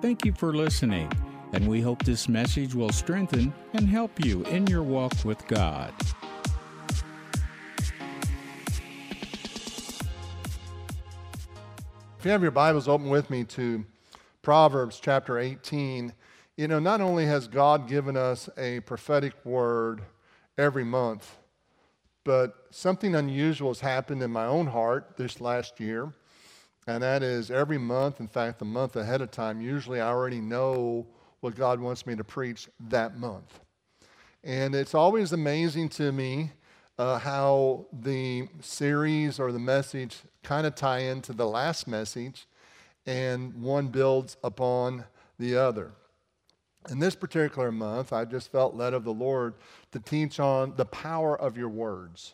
Thank you for listening, and we hope this message will strengthen and help you in your walk with God. If you have your Bibles open with me to Proverbs chapter 18, you know, not only has God given us a prophetic word every month, but something unusual has happened in my own heart this last year. And that is every month, in fact, the month ahead of time, usually I already know what God wants me to preach that month. And it's always amazing to me uh, how the series or the message kind of tie into the last message, and one builds upon the other. In this particular month, I just felt led of the Lord to teach on the power of your words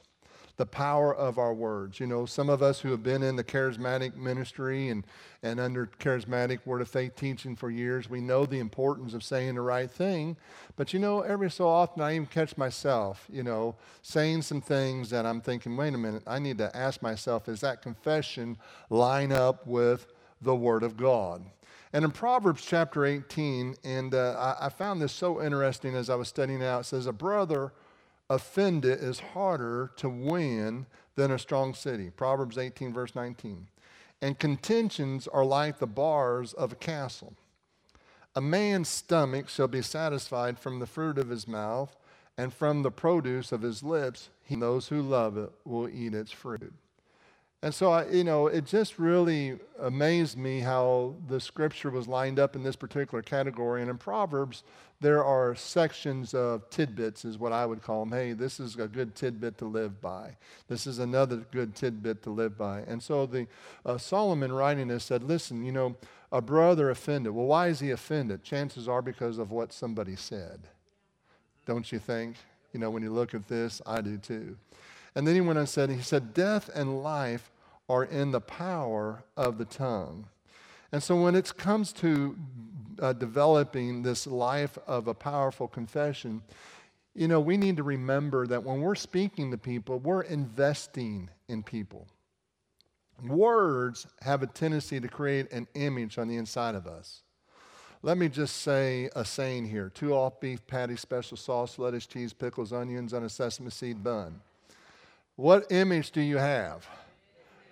the power of our words. You know, some of us who have been in the charismatic ministry and, and under charismatic word of faith teaching for years, we know the importance of saying the right thing. But you know, every so often I even catch myself, you know, saying some things that I'm thinking, wait a minute, I need to ask myself, is that confession line up with the Word of God? And in Proverbs chapter 18, and uh, I, I found this so interesting as I was studying it out, it says, A brother offended is harder to win than a strong city. Proverbs 18, verse 19. And contentions are like the bars of a castle. A man's stomach shall be satisfied from the fruit of his mouth, and from the produce of his lips, he, those who love it will eat its fruit. And so, I, you know, it just really amazed me how the scripture was lined up in this particular category. And in Proverbs, there are sections of tidbits, is what I would call them. Hey, this is a good tidbit to live by. This is another good tidbit to live by. And so the uh, Solomon writing this said, listen, you know, a brother offended. Well, why is he offended? Chances are because of what somebody said. Don't you think? You know, when you look at this, I do too. And then he went on and said, he said, death and life are in the power of the tongue. And so when it comes to uh, developing this life of a powerful confession, you know, we need to remember that when we're speaking to people, we're investing in people. Words have a tendency to create an image on the inside of us. Let me just say a saying here two off beef patty, special sauce, lettuce, cheese, pickles, onions on a sesame seed bun. What image do you have?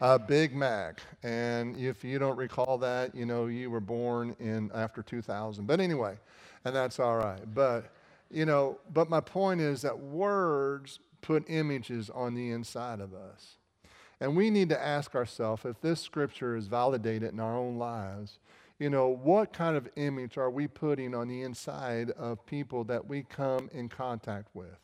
A Big Mac. And if you don't recall that, you know, you were born in after 2000. But anyway, and that's all right. But, you know, but my point is that words put images on the inside of us. And we need to ask ourselves if this scripture is validated in our own lives, you know, what kind of image are we putting on the inside of people that we come in contact with?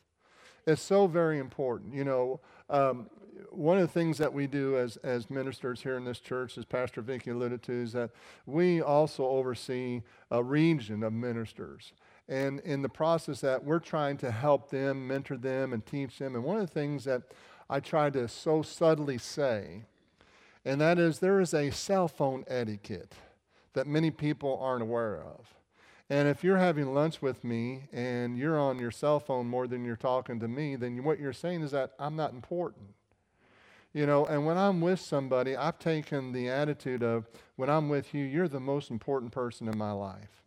It's so very important. You know, um, one of the things that we do as, as ministers here in this church, as Pastor Vicky alluded to, is that we also oversee a region of ministers. And in the process that we're trying to help them, mentor them, and teach them. And one of the things that I try to so subtly say, and that is there is a cell phone etiquette that many people aren't aware of. And if you're having lunch with me and you're on your cell phone more than you're talking to me, then what you're saying is that I'm not important. You know, and when I'm with somebody, I've taken the attitude of when I'm with you, you're the most important person in my life.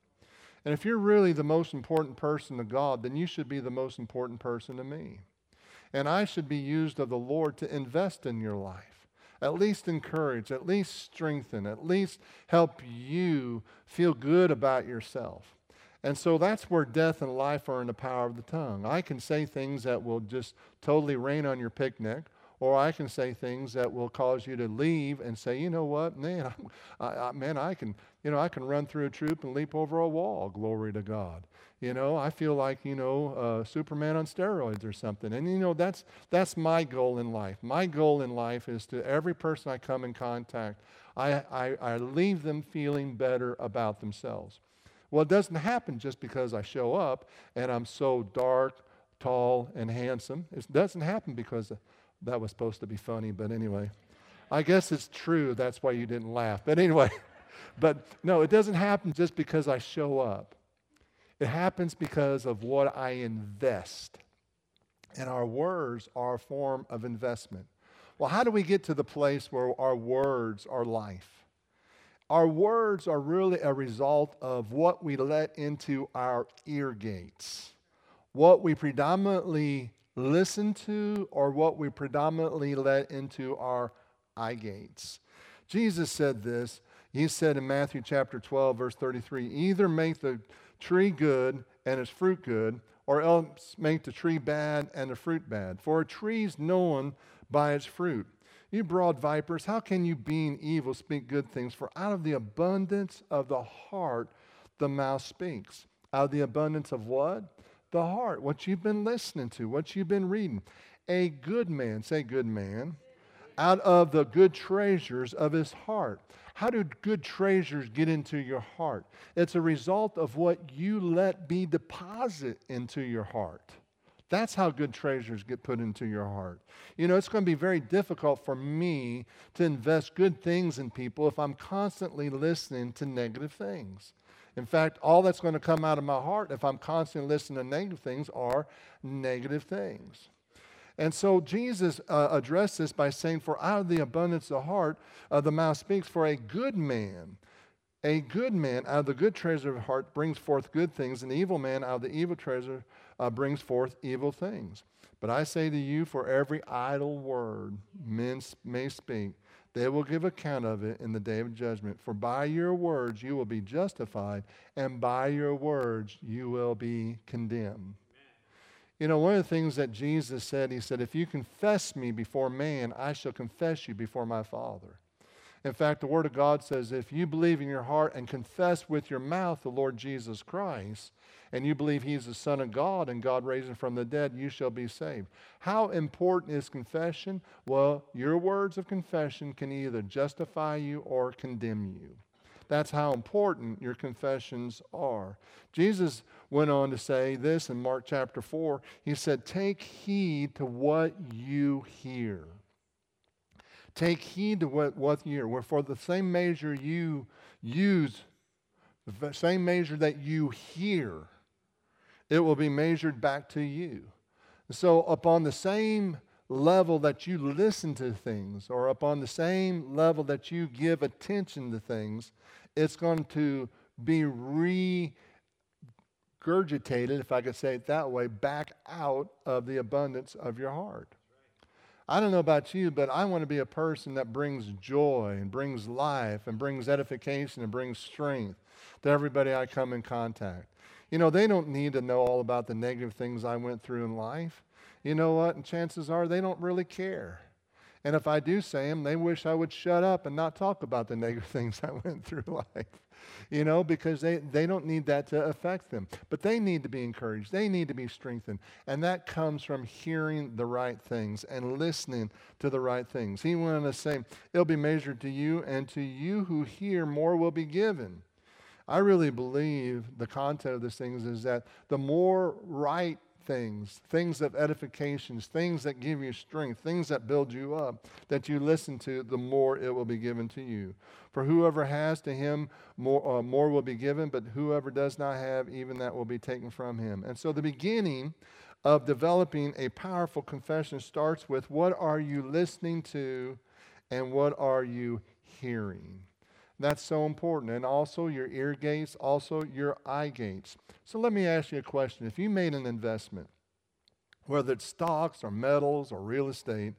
And if you're really the most important person to God, then you should be the most important person to me. And I should be used of the Lord to invest in your life, at least encourage, at least strengthen, at least help you feel good about yourself. And so that's where death and life are in the power of the tongue. I can say things that will just totally rain on your picnic, or I can say things that will cause you to leave and say, you know what, man, I, I, man, I can, you know, I can run through a troop and leap over a wall. Glory to God. You know, I feel like you know uh, Superman on steroids or something. And you know, that's that's my goal in life. My goal in life is to every person I come in contact, I, I, I leave them feeling better about themselves. Well, it doesn't happen just because I show up and I'm so dark, tall, and handsome. It doesn't happen because that was supposed to be funny, but anyway. I guess it's true. That's why you didn't laugh. But anyway, but no, it doesn't happen just because I show up. It happens because of what I invest. And our words are a form of investment. Well, how do we get to the place where our words are life? Our words are really a result of what we let into our ear gates, what we predominantly listen to, or what we predominantly let into our eye gates. Jesus said this. He said in Matthew chapter 12, verse 33 either make the tree good and its fruit good, or else make the tree bad and the fruit bad. For a tree is known by its fruit. You broad vipers, how can you, being evil, speak good things? For out of the abundance of the heart, the mouth speaks. Out of the abundance of what? The heart. What you've been listening to, what you've been reading. A good man, say good man, out of the good treasures of his heart. How do good treasures get into your heart? It's a result of what you let be deposit into your heart. That's how good treasures get put into your heart. You know, it's going to be very difficult for me to invest good things in people if I'm constantly listening to negative things. In fact, all that's going to come out of my heart if I'm constantly listening to negative things are negative things. And so Jesus uh, addressed this by saying, For out of the abundance of the heart, uh, the mouth speaks. For a good man, a good man out of the good treasure of the heart brings forth good things, and the evil man out of the evil treasure uh, brings forth evil things. But I say to you, for every idle word men may speak, they will give account of it in the day of judgment. For by your words you will be justified, and by your words you will be condemned. You know, one of the things that Jesus said, he said, If you confess me before man, I shall confess you before my Father. In fact, the Word of God says, If you believe in your heart and confess with your mouth the Lord Jesus Christ, and you believe he's the Son of God and God raised him from the dead, you shall be saved. How important is confession? Well, your words of confession can either justify you or condemn you. That's how important your confessions are. Jesus went on to say this in Mark chapter 4. He said, Take heed to what you hear. Take heed to what, what you hear. Wherefore, the same measure you use, the same measure that you hear, it will be measured back to you. So, upon the same level that you listen to things, or upon the same level that you give attention to things, it's going to be regurgitated, if I could say it that way, back out of the abundance of your heart. I don't know about you, but I want to be a person that brings joy and brings life and brings edification and brings strength to everybody I come in contact. You know, they don't need to know all about the negative things I went through in life. You know what? And chances are they don't really care. And if I do say them, they wish I would shut up and not talk about the negative things I went through life. You know, because they, they don't need that to affect them. But they need to be encouraged. They need to be strengthened. And that comes from hearing the right things and listening to the right things. He went on to say, It'll be measured to you, and to you who hear, more will be given. I really believe the content of these things is that the more right things, things of edifications, things that give you strength, things that build you up, that you listen to, the more it will be given to you. For whoever has to him, more, uh, more will be given, but whoever does not have, even that will be taken from him. And so the beginning of developing a powerful confession starts with what are you listening to and what are you hearing? That's so important. And also your ear gates, also your eye gates. So let me ask you a question. If you made an investment, whether it's stocks or metals or real estate,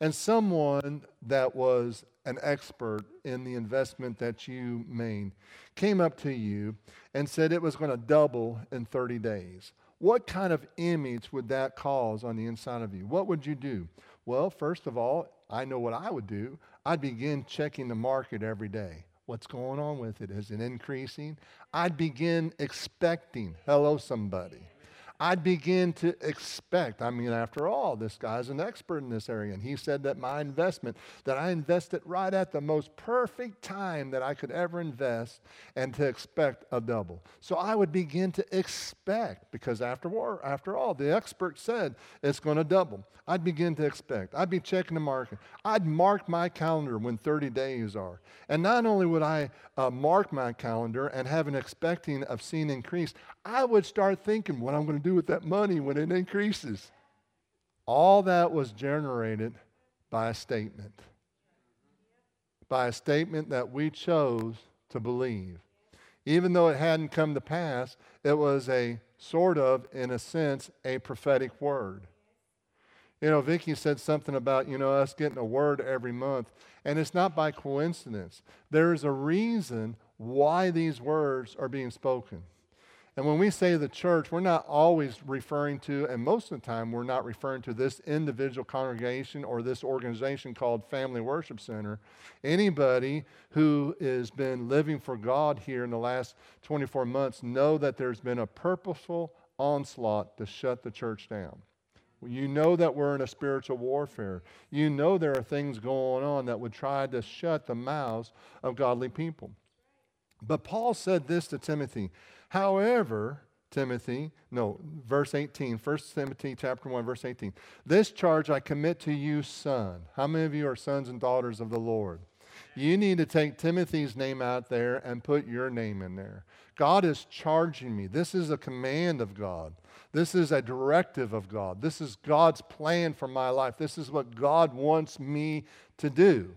and someone that was an expert in the investment that you made came up to you and said it was going to double in 30 days, what kind of image would that cause on the inside of you? What would you do? Well, first of all, I know what I would do. I'd begin checking the market every day. What's going on with it? Is it increasing? I'd begin expecting. Hello, somebody. I'd begin to expect. I mean, after all, this guy's an expert in this area. And he said that my investment, that I invested right at the most perfect time that I could ever invest and to expect a double. So I would begin to expect, because after, war, after all, the expert said it's going to double. I'd begin to expect. I'd be checking the market. I'd mark my calendar when 30 days are. And not only would I uh, mark my calendar and have an expecting of seeing increase, I would start thinking what I'm going to do with that money when it increases. All that was generated by a statement. by a statement that we chose to believe. Even though it hadn't come to pass, it was a sort of, in a sense, a prophetic word. You know, Vicki said something about, you know, us getting a word every month, and it's not by coincidence. There is a reason why these words are being spoken. And when we say the church, we're not always referring to, and most of the time, we're not referring to this individual congregation or this organization called Family Worship Center. Anybody who has been living for God here in the last 24 months know that there's been a purposeful onslaught to shut the church down. You know that we're in a spiritual warfare. You know there are things going on that would try to shut the mouths of godly people. But Paul said this to Timothy However, Timothy, no, verse 18, 1 Timothy chapter 1, verse 18. This charge I commit to you, son. How many of you are sons and daughters of the Lord? You need to take Timothy's name out there and put your name in there. God is charging me. This is a command of God. This is a directive of God. This is God's plan for my life. This is what God wants me to do.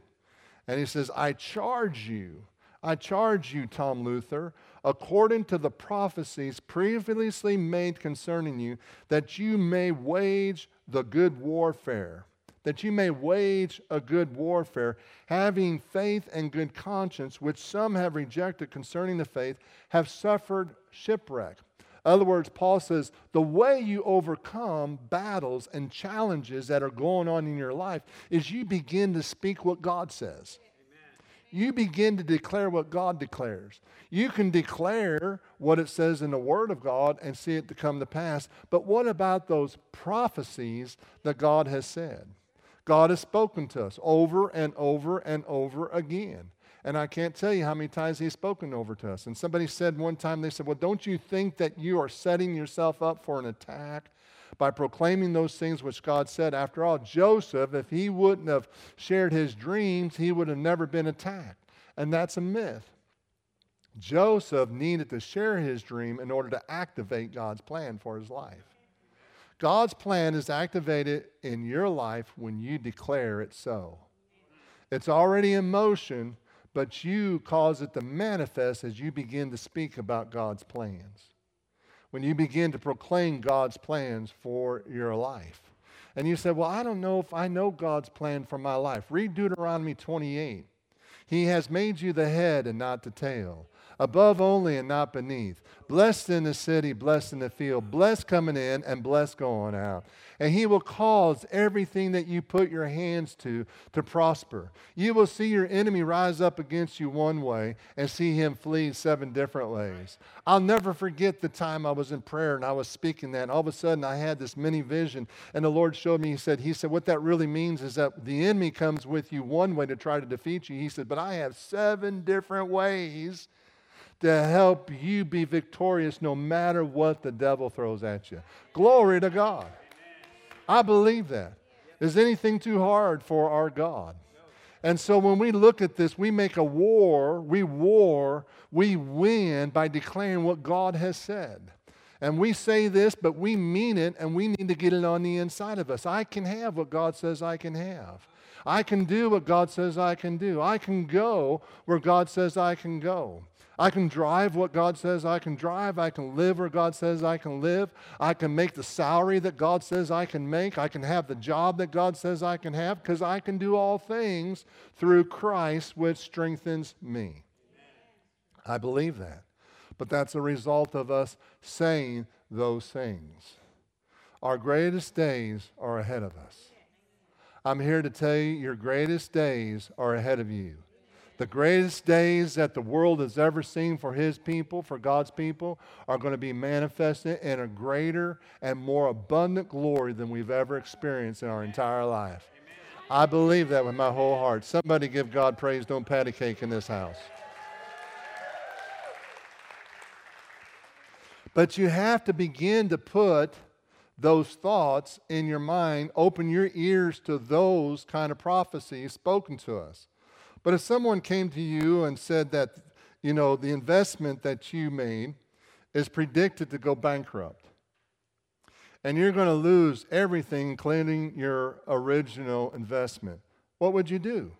And he says, I charge you. I charge you, Tom Leuther, according to the prophecies previously made concerning you, that you may wage the good warfare. That you may wage a good warfare, having faith and good conscience, which some have rejected concerning the faith, have suffered shipwreck. In other words, Paul says the way you overcome battles and challenges that are going on in your life is you begin to speak what God says you begin to declare what God declares. You can declare what it says in the Word of God and see it to come to pass. But what about those prophecies that God has said? God has spoken to us over and over and over again. And I can't tell you how many times He's spoken over to us. And somebody said one time, they said, Well, don't you think that you are setting yourself up for an attack? By proclaiming those things which God said. After all, Joseph, if he wouldn't have shared his dreams, he would have never been attacked. And that's a myth. Joseph needed to share his dream in order to activate God's plan for his life. God's plan is activated in your life when you declare it so. It's already in motion, but you cause it to manifest as you begin to speak about God's plans when you begin to proclaim God's plans for your life. And you say, Well, I don't know if I know God's plan for my life. Read Deuteronomy 28. He has made you the head and not the tail above only and not beneath. Blessed in the city, blessed in the field, blessed coming in and blessed going out. And he will cause everything that you put your hands to to prosper. You will see your enemy rise up against you one way and see him flee seven different ways. I'll never forget the time I was in prayer and I was speaking that. And all of a sudden I had this mini vision and the Lord showed me, He said, He said, what that really means is that the enemy comes with you one way to try to defeat you. He said, but I have seven different ways to help you be victorious no matter what the devil throws at you. Glory to God. I believe that. Is anything too hard for our God? And so when we look at this, we make a war, we war, we win by declaring what God has said. And we say this, but we mean it, and we need to get it on the inside of us. I can have what God says I can have. I can do what God says I can do. I can go where God says I can go. I can drive what God says I can drive. I can live where God says I can live. I can make the salary that God says I can make. I can have the job that God says I can have because I can do all things through Christ, which strengthens me. I believe that. But that's a result of us saying those things. Our greatest days are ahead of us. I'm here to tell you your greatest days are ahead of you. The greatest days that the world has ever seen for His people, for God's people, are going to be manifested in a greater and more abundant glory than we've ever experienced in our entire life. I believe that with my whole heart. Somebody give God praise. Don't patty cake in this house. But you have to begin to put those thoughts in your mind, open your ears to those kind of prophecies spoken to us. But if someone came to you and said that, you know, the investment that you made is predicted to go bankrupt, and you're going to lose everything, including your original investment, what would you do?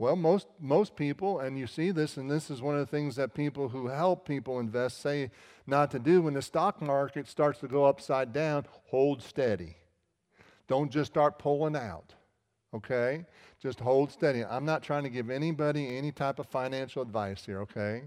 Well, most, most people, and you see this, and this is one of the things that people who help people invest say not to do. When the stock market starts to go upside down, hold steady. Don't just start pulling out, okay? Just hold steady. I'm not trying to give anybody any type of financial advice here, okay?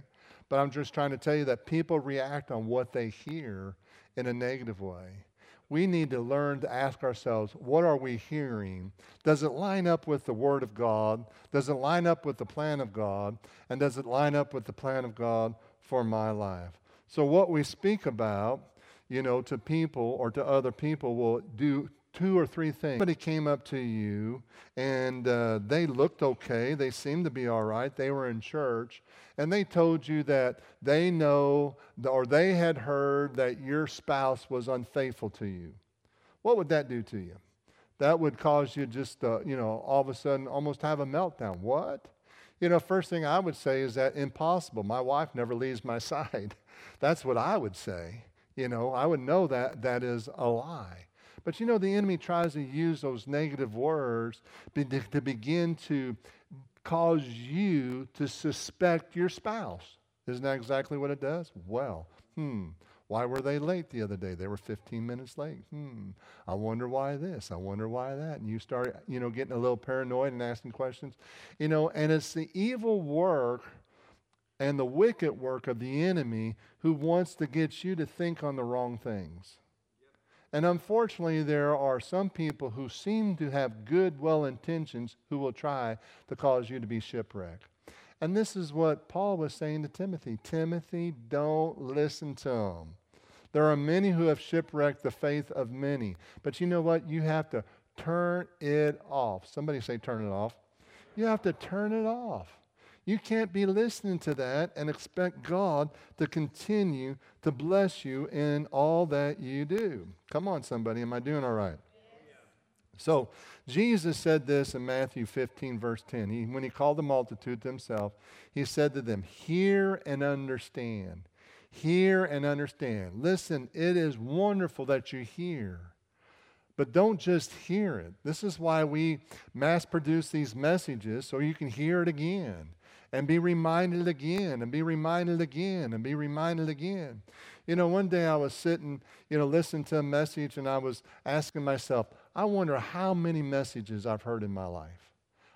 But I'm just trying to tell you that people react on what they hear in a negative way we need to learn to ask ourselves what are we hearing? Does it line up with the Word of God? Does it line up with the plan of God? And does it line up with the plan of God for my life? So, what we speak about, you know, to people or to other people will do two or three things. Somebody came up to you and uh, they looked okay. They seemed to be all right. They were in church. And they told you that they know or they had heard that your spouse was unfaithful to you. What would that do to you? That would cause you just, uh, you know, all of a sudden almost have a meltdown. What? You know, first thing I would say is that impossible. My wife never leaves my side. That's what I would say. You know, I would know that that is a lie. But you know, the enemy tries to use those negative words to begin to cause you to suspect your spouse. Isn't that exactly what it does? Well, hmm, why were they late the other day? They were 15 minutes late. Hmm, I wonder why this. I wonder why that. And you start, you know, getting a little paranoid and asking questions. You know, and it's the evil work and the wicked work of the enemy who wants to get you to think on the wrong things. And unfortunately, there are some people who seem to have good, well intentions who will try to cause you to be shipwrecked. And this is what Paul was saying to Timothy Timothy, don't listen to them. There are many who have shipwrecked the faith of many. But you know what? You have to turn it off. Somebody say, turn it off. You have to turn it off. You can't be listening to that and expect God to continue to bless you in all that you do. Come on, somebody. Am I doing all right? So, Jesus said this in Matthew 15, verse 10. He, when he called the multitude to himself, he said to them, Hear and understand. Hear and understand. Listen, it is wonderful that you hear. But don't just hear it. This is why we mass produce these messages so you can hear it again and be reminded again and be reminded again and be reminded again. You know, one day I was sitting, you know, listening to a message and I was asking myself, I wonder how many messages I've heard in my life.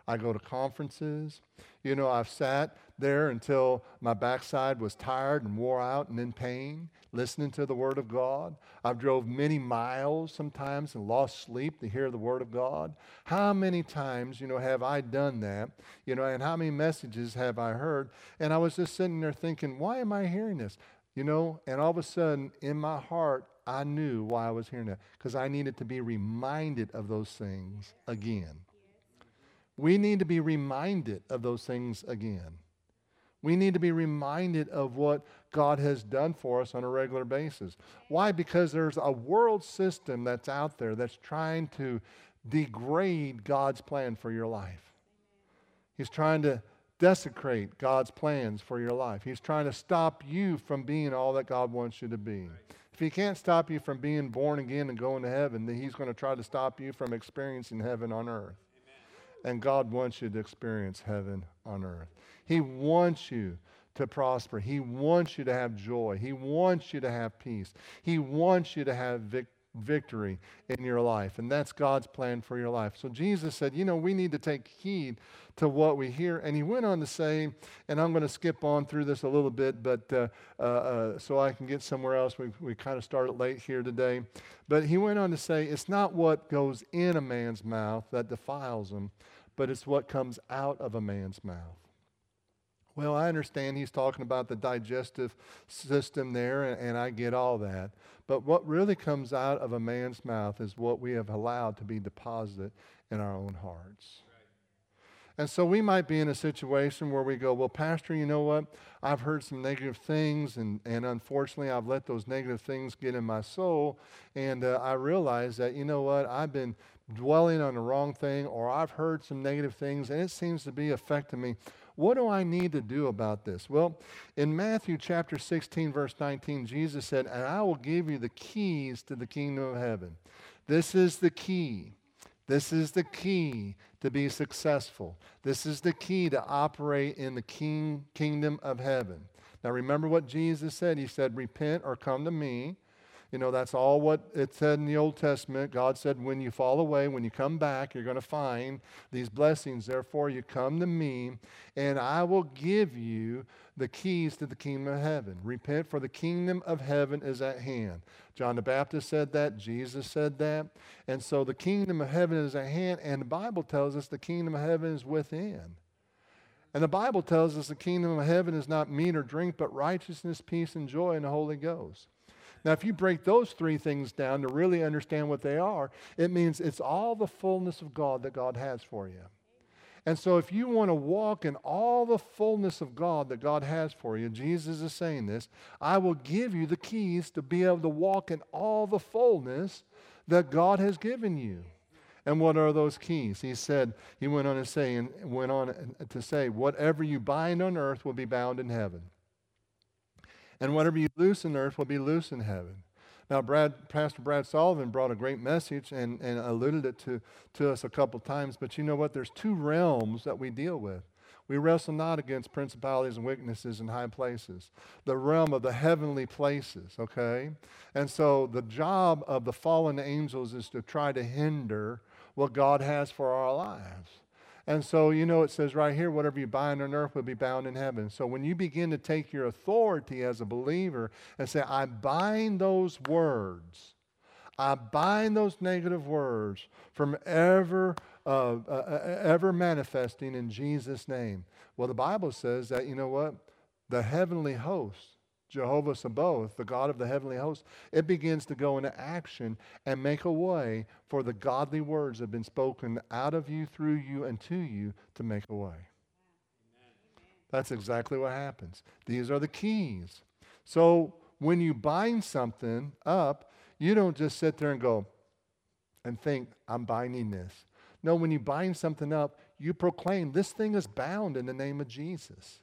I go to conferences. You know, I've sat there until my backside was tired and wore out and in pain, listening to the Word of God. I've drove many miles sometimes and lost sleep to hear the Word of God. How many times, you know, have I done that? You know, and how many messages have I heard? And I was just sitting there thinking, why am I hearing this? You know, and all of a sudden in my heart, I knew why I was hearing that because I needed to be reminded of those things again. We need to be reminded of those things again. We need to be reminded of what God has done for us on a regular basis. Why? Because there's a world system that's out there that's trying to degrade God's plan for your life. He's trying to desecrate God's plans for your life. He's trying to stop you from being all that God wants you to be. If he can't stop you from being born again and going to heaven, then he's going to try to stop you from experiencing heaven on earth. And God wants you to experience heaven on earth. He wants you to prosper. He wants you to have joy. He wants you to have peace. He wants you to have vic- victory in your life. And that's God's plan for your life. So Jesus said, you know, we need to take heed to what we hear. And he went on to say, and I'm going to skip on through this a little bit, but uh, uh, uh, so I can get somewhere else. We, we kind of started late here today. But he went on to say, it's not what goes in a man's mouth that defiles him, but it's what comes out of a man's mouth. Well, I understand he's talking about the digestive system there, and, and, I get all that. But what really comes out of a man's mouth is what we have allowed to be deposited in our own hearts. And so we might be in a situation where we go, Well, Pastor, you know what? I've heard some negative things, and, and unfortunately, I've let those negative things get in my soul. And uh, I realize that, you know what? I've been dwelling on the wrong thing, or I've heard some negative things, and it seems to be affecting me. What do I need to do about this? Well, in Matthew chapter 16, verse 19, Jesus said, And I will give you the keys to the kingdom of heaven. This is the key. This is the key to be successful. This is the key to operate in the king, kingdom of heaven. Now, remember what Jesus said. He said, Repent or come to me. You know, that's all what it said in the Old Testament. God said, when you fall away, when you come back, you're going to find these blessings. Therefore, you come to me, and I will give you the keys to the kingdom of heaven. Repent, for the kingdom of heaven is at hand. John the Baptist said that. Jesus said that. And so the kingdom of heaven is at hand, and the Bible tells us the kingdom of heaven is within. And the Bible tells us the kingdom of heaven is not meat or drink, but righteousness, peace, and joy in the Holy Ghost. Now, if you break those three things down to really understand what they are, it means it's all the fullness of God that God has for you. And so, if you want to walk in all the fullness of God that God has for you, Jesus is saying this I will give you the keys to be able to walk in all the fullness that God has given you. And what are those keys? He said, he went on to say, and went on to say, whatever you bind on earth will be bound in heaven. And whatever you loose on earth will be loose in heaven. Now, Brad, Pastor Brad Sullivan brought a great message and, and alluded it to, to us a couple times. But you know what? There's two realms that we deal with. We wrestle not against principalities and weaknesses in high places, the realm of the heavenly places, okay? And so the job of the fallen angels is to try to hinder what God has for our lives. And so, you know, it says right here, whatever you bind on earth will be bound in heaven. So when you begin to take your authority as a believer and say, I bind those words, I bind those negative words from ever, uh, uh, uh ever manifesting in Jesus' name. Well, the Bible says that, you know what? The heavenly hosts Jehovah Sabaoth, the God of the heavenly host, it begins to go into action and make a way for the godly words that have been spoken out of you, through you, and to you to make a way. That's exactly what happens. These are the keys. So when you bind something up, you don't just sit there and go and think, I'm binding this. No, when you bind something up, you proclaim, this thing is bound in the name of Jesus.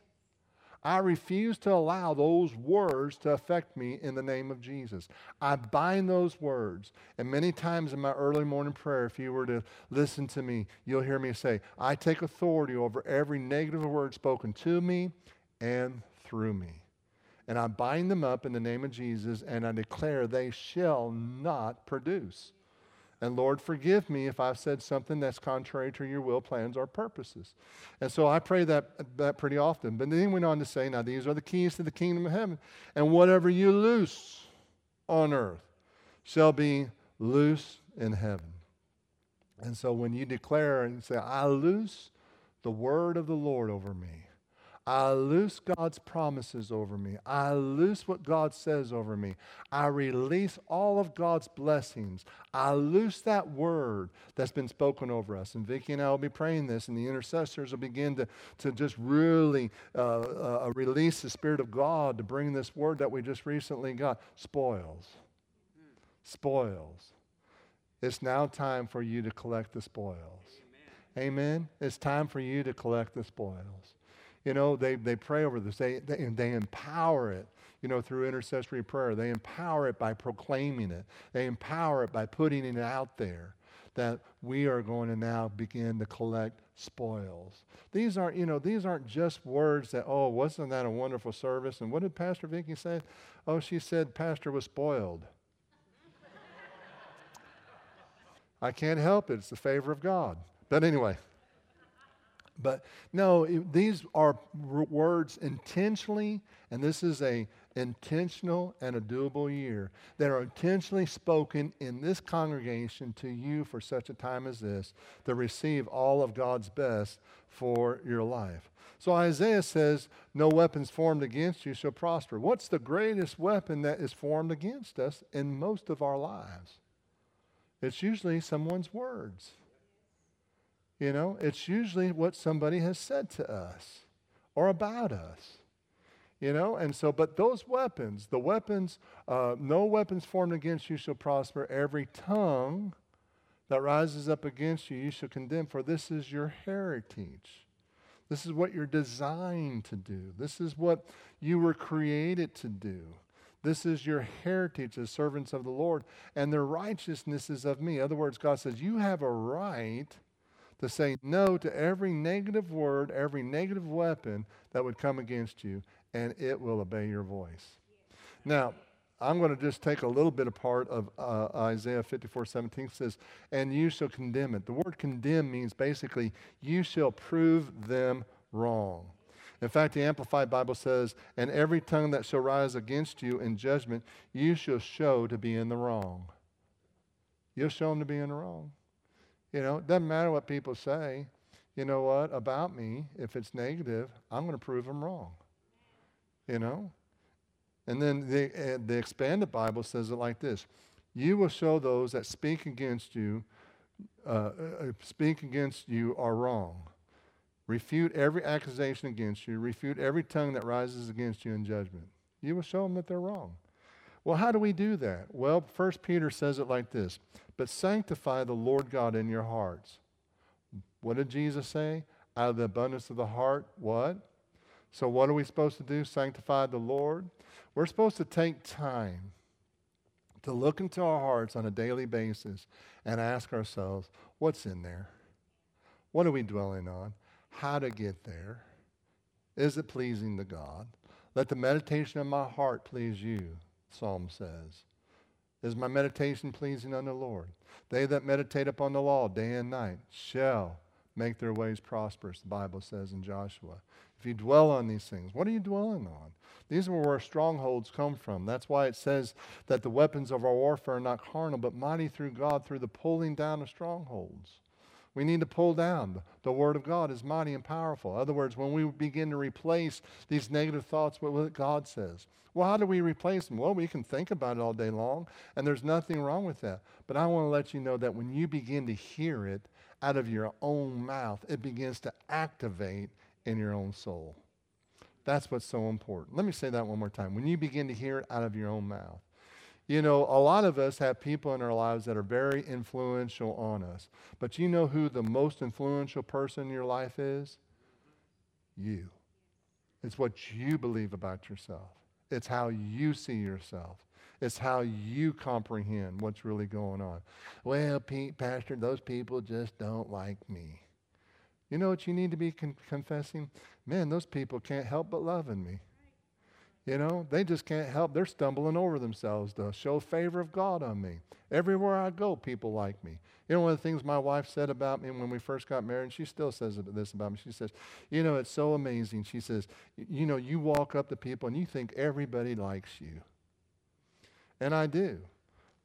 I refuse to allow those words to affect me in the name of Jesus. I bind those words. And many times in my early morning prayer, if you were to listen to me, you'll hear me say, I take authority over every negative word spoken to me and through me. And I bind them up in the name of Jesus, and I declare they shall not produce. And Lord, forgive me if I've said something that's contrary to your will, plans, or purposes. And so I pray that, that pretty often. But then he went on to say, Now these are the keys to the kingdom of heaven. And whatever you loose on earth shall be loose in heaven. And so when you declare and say, I loose the word of the Lord over me, I loose God's promises over me. I loose what God says over me. I release all of God's blessings. I loose that word that's been spoken over us. And Vicki and I will be praying this, and the intercessors will begin to, to just really uh, uh, release the Spirit of God to bring this word that we just recently got spoils. Spoils. It's now time for you to collect the spoils. Amen. Amen. It's time for you to collect the spoils. You know, they, they pray over this. They, they, they empower it, you know, through intercessory prayer. They empower it by proclaiming it. They empower it by putting it out there that we are going to now begin to collect spoils. These aren't, you know, these aren't just words that, oh, wasn't that a wonderful service? And what did Pastor Vicki say? Oh, she said Pastor was spoiled. I can't help it. It's the favor of God. But anyway, but no, it, these are words intentionally, and this is a intentional and a doable year that are intentionally spoken in this congregation to you for such a time as this to receive all of God's best for your life. So Isaiah says, No weapons formed against you shall prosper. What's the greatest weapon that is formed against us in most of our lives? It's usually someone's words. You know, it's usually what somebody has said to us or about us. You know, and so, but those weapons, the weapons, uh, no weapons formed against you shall prosper. Every tongue that rises up against you, you shall condemn, for this is your heritage. This is what you're designed to do. This is what you were created to do. This is your heritage as servants of the Lord, and their righteousness is of me. In other words, God says, You have a right to say no to every negative word, every negative weapon that would come against you, and it will obey your voice. Now, I'm going to just take a little bit apart of uh, Isaiah 54 17 says, and you shall condemn it. The word condemn means basically, you shall prove them wrong. In fact, the Amplified Bible says, and every tongue that shall rise against you in judgment, you shall show to be in the wrong. You'll show them to be in the wrong. You know, it doesn't matter what people say. You know what? About me, if it's negative, I'm going to prove them wrong. You know? And then the, uh, the expanded Bible says it like this You will show those that speak against you, uh, uh, speak against you are wrong. Refute every accusation against you, refute every tongue that rises against you in judgment. You will show them that they're wrong. Well, how do we do that? Well, First Peter says it like this But sanctify the Lord God in your hearts. What did Jesus say? Out of the abundance of the heart, what? So, what are we supposed to do? Sanctify the Lord? We're supposed to take time to look into our hearts on a daily basis and ask ourselves, what's in there? What are we dwelling on? How to get there? Is it pleasing to God? Let the meditation of my heart please you, Psalm says. Is my meditation pleasing unto the Lord? They that meditate upon the law day and night shall make their ways prosperous, the Bible says in Joshua. If you dwell on these things, what are you dwelling on? These are where strongholds come from. That's why it says that the weapons of our warfare are not carnal, but mighty through God through the pulling down of strongholds. We need to pull down. The Word of God is mighty and powerful. In other words, when we begin to replace these negative thoughts with what God says. Well, how do we replace them? Well, we can think about it all day long, and there's nothing wrong with that. But I want to let you know that when you begin to hear it out of your own mouth, it begins to activate in your own soul. That's what's so important. Let me say that one more time. When you begin to hear it out of your own mouth, you know, a lot of us have people in our lives that are very influential on us. But you know who the most influential person in your life is? You. It's what you believe about yourself, it's how you see yourself. It's how you comprehend what's really going on. Well, Pete, Pastor, those people just don't like me. You know what you need to be con- confessing? Man, those people can't help but loving me. You know, they just can't help. They're stumbling over themselves to show favor of God on me. Everywhere I go, people like me. You know, one of the things my wife said about me when we first got married, and she still says this about me. She says, You know, it's so amazing. She says, You know, you walk up to people and you think everybody likes you. And I do.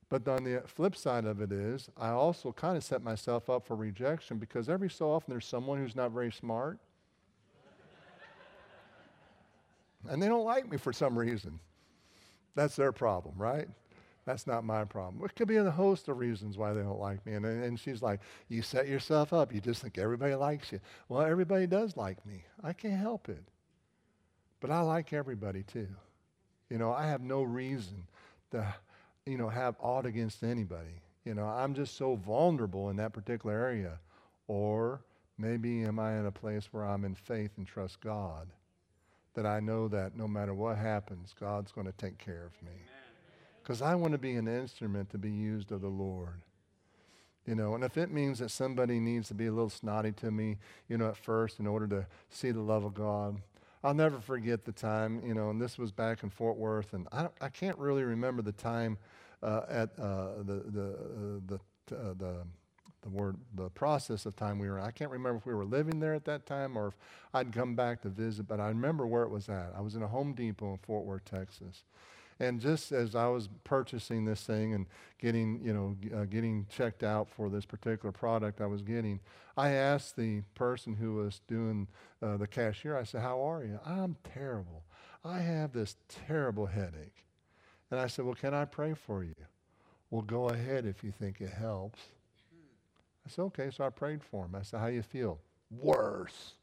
But on the flip side of it is, I also kind of set myself up for rejection because every so often there's someone who's not very smart. And they don't like me for some reason. That's their problem, right? That's not my problem. It could be a host of reasons why they don't like me. And, and she's like, You set yourself up. You just think everybody likes you. Well, everybody does like me. I can't help it. But I like everybody too. You know, I have no reason to you know, have aught against anybody. You know, I'm just so vulnerable in that particular area. Or maybe am I in a place where I'm in faith and trust God that I know that no matter what happens, God's going to take care of me. Because I want to be an instrument to be used of the Lord. You know, and if it means that somebody needs to be a little snotty to me, you know, at first in order to see the love of God, I'll never forget the time, you know, and this was back in Fort Worth, and I, I can't really remember the time uh, at uh, the, the, uh, the, uh, the, the word, the process of time we were in. I can't remember if we were living there at that time or if I'd come back to visit, but I remember where it was at. I was in a Home Depot in Fort Worth, Texas. And just as I was purchasing this thing and getting, you know, uh, getting checked out for this particular product I was getting, I asked the person who was doing uh, the cashier, I said, How are you? I'm terrible. I have this terrible headache. And I said, Well, can I pray for you? Well, go ahead if you think it helps. I said, Okay. So I prayed for him. I said, How do you feel? Worse.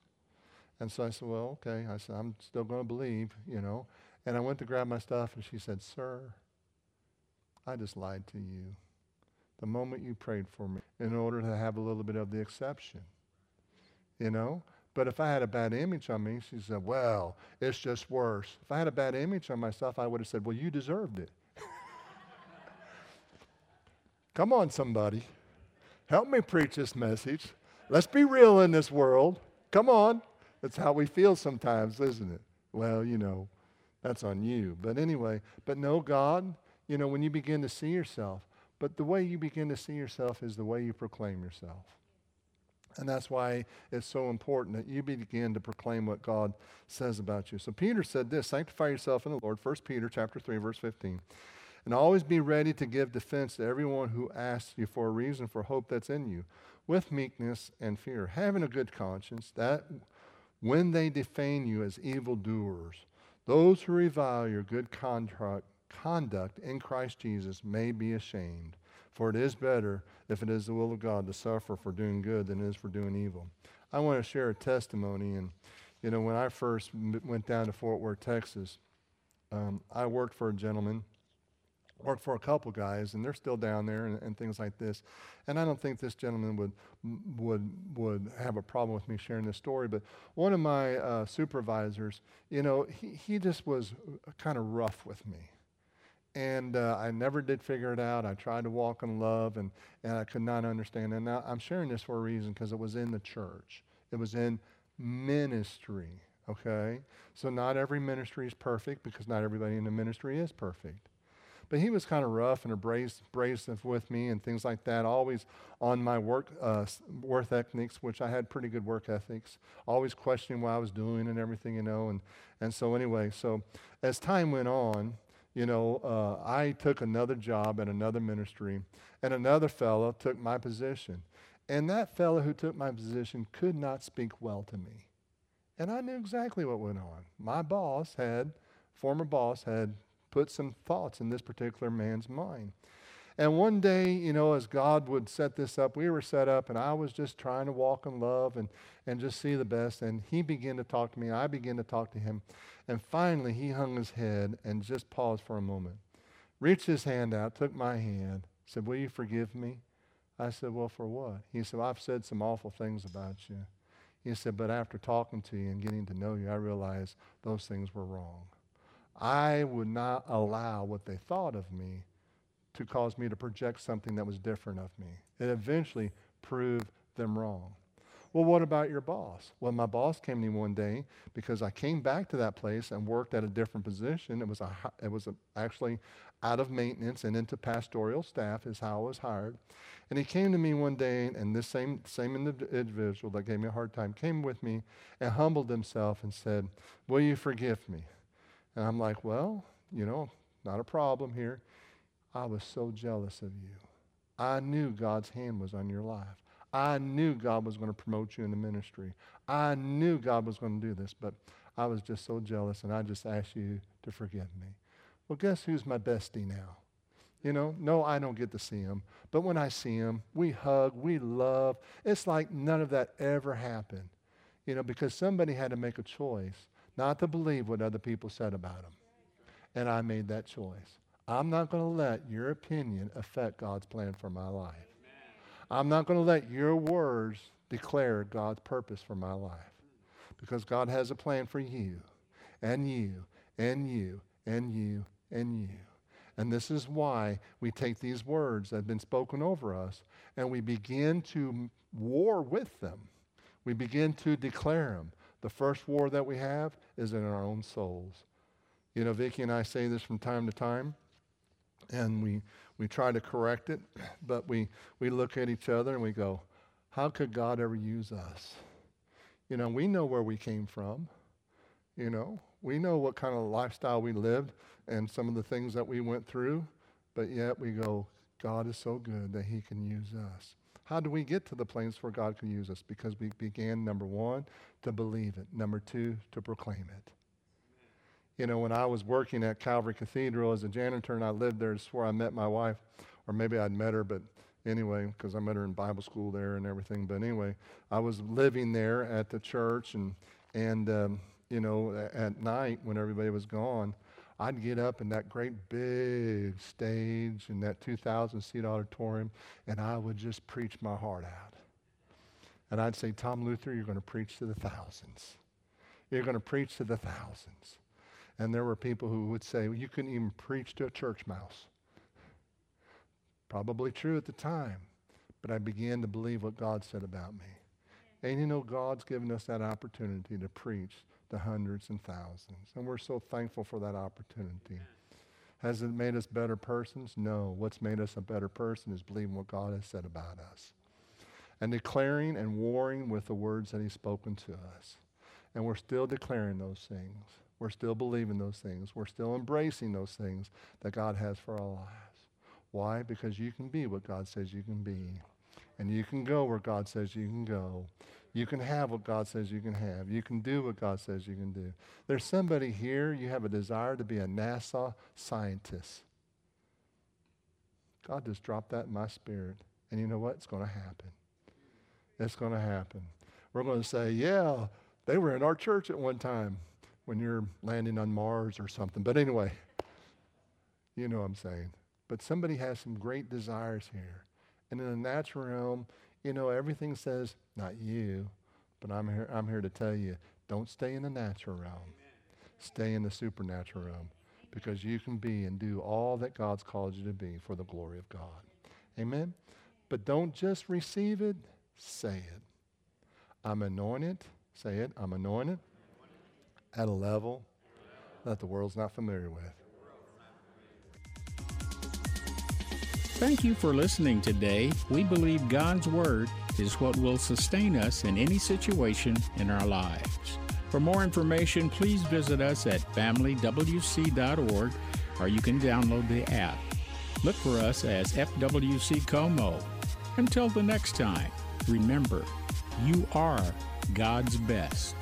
And so I said, Well, okay. I said, I'm still going to believe, you know. And I went to grab my stuff, and she said, Sir, I just lied to you. The moment you prayed for me, in order to have a little bit of the exception. You know? But if I had a bad image on me, she said, Well, it's just worse. If I had a bad image on myself, I would have said, Well, you deserved it. Come on, somebody. Help me preach this message. Let's be real in this world. Come on. That's how we feel sometimes, isn't it? Well, you know, that's on you. But anyway, but no, God, you know, when you begin to see yourself, but the way you begin to see yourself is the way you proclaim yourself. And that's why it's so important that you begin to proclaim what God says about you. So Peter said this, sanctify yourself in the Lord, 1 Peter chapter 3, verse 15. And always be ready to give defense to everyone who asks you for a reason for hope that's in you, with meekness and fear, having a good conscience, that when they defame you as evildoers, those who revile your good conduct, conduct in Christ Jesus may be ashamed. For it is better, if it is the will of God, to suffer for doing good than it is for doing evil. I want to share a testimony. And, you know, when I first went down to Fort Worth, Texas, um, I worked for a gentleman, worked for a couple guys, and they're still down there and, and things like this. And I don't think this gentleman would, would, would have a problem with me sharing this story. But one of my uh, supervisors, you know, he, he just was kind of rough with me and uh, I never did figure it out. I tried to walk in love, and, and I could not understand. And now I'm sharing this for a reason because it was in the church, it was in ministry. Okay? So not every ministry is perfect because not everybody in the ministry is perfect. But he was kind of rough and abrasive with me and things like that, always on my work, uh, work ethics, which I had pretty good work ethics, always questioning what I was doing and everything, you know. And, and so, anyway, so as time went on, you know, uh, I took another job at another ministry, and another fellow took my position. And that fellow who took my position could not speak well to me. And I knew exactly what went on. My boss had, former boss, had put some thoughts in this particular man's mind. And one day, you know, as God would set this up, we were set up, and I was just trying to walk in love and, and just see the best. And he began to talk to me. and I began to talk to him. And finally, he hung his head and just paused for a moment, reached his hand out, took my hand, said, Will you forgive me? I said, Well, for what? He said, well, I've said some awful things about you. He said, But after talking to you and getting to know you, I realized those things were wrong. I would not allow what they thought of me to cause me to project something that was different of me. and eventually prove them wrong. Well, what about your boss? Well, my boss came to me one day because I came back to that place and worked at a different position. It was, a, it was a, actually out of maintenance and into pastoral staff is how I was hired. And he came to me one day, and this same, same individual that gave me a hard time came with me and humbled himself and said, Will you forgive me? And I'm like, Well, you know, not a problem here. I was so jealous of you. I knew God's hand was on your life. I knew God was going to promote you in the ministry. I knew God was going to do this, but I was just so jealous, and I just asked you to forgive me. Well, guess who's my bestie now? You know, no, I don't get to see him. But when I see him, we hug, we love. It's like none of that ever happened. You know, because somebody had to make a choice not to believe what other people said about him. And I made that choice. I'm not going to let your opinion affect God's plan for my life. I'm not going to let your words declare God's purpose for my life. Because God has a plan for you, and you, and you, and you, and you. And this is why we take these words that have been spoken over us and we begin to war with them. We begin to declare them. The first war that we have is in our own souls. You know, Vicki and I say this from time to time and we, we try to correct it, but we, we look at each other and we go, how could God ever use us? You know, we know where we came from. You know, we know what kind of lifestyle we lived and some of the things that we went through, but yet we go, God is so good that he can use us. How do we get to the place where God can use us? Because we began, number one, to believe it. Number two, to proclaim it you know, when I was working at Calvary Cathedral as a janitor and I lived there, it's where I met my wife, or maybe I'd met her, but anyway, because I met her in Bible school there and everything. But anyway, I was living there at the church, and and um, you know, at night when everybody was gone, I'd get up in that great big stage in that 2,000 seat auditorium, and I would just preach my heart out. And I'd say, Tom Leuther, you're going to preach to the thousands. You're going to preach to the thousands. And there were people who would say, well, you couldn't even preach to a church mouse. Probably true at the time, but I began to believe what God said about me. And you know, God's given us that opportunity to preach to hundreds and thousands. And we're so thankful for that opportunity. Has it made us better persons? No. What's made us a better person is believing what God has said about us and declaring and warring with the words that He's spoken to us. And we're still declaring those things. We're still believing those things. We're still embracing those things that God has for our lives. Why? Because you can be what God says you can be. And you can go where God says you can go. You can have what God says you can have. You can do what God says you can do. There's somebody here, you have a desire to be a NASA scientist. God just dropped that in my spirit. And you know what? It's going to happen. It's going to happen. We're going to say, yeah, they were in our church at one time when you're landing on Mars or something. But anyway, you know what I'm saying. But somebody has some great desires here. And in the natural realm, you know, everything says, not you, but I'm here, I'm here to tell you, don't stay in the natural realm. Amen. Stay in the supernatural realm because you can be and do all that God's called you to be for the glory of God. Amen? But don't just receive it, say it. I'm anointed. Say it. I'm anointed at a level that the world's not familiar with. Thank you for listening today. We believe God's Word is what will sustain us in any situation in our lives. For more information, please visit us at familywc.org or you can download the app. Look for us as FWC Como. Until the next time, remember, you are God's best.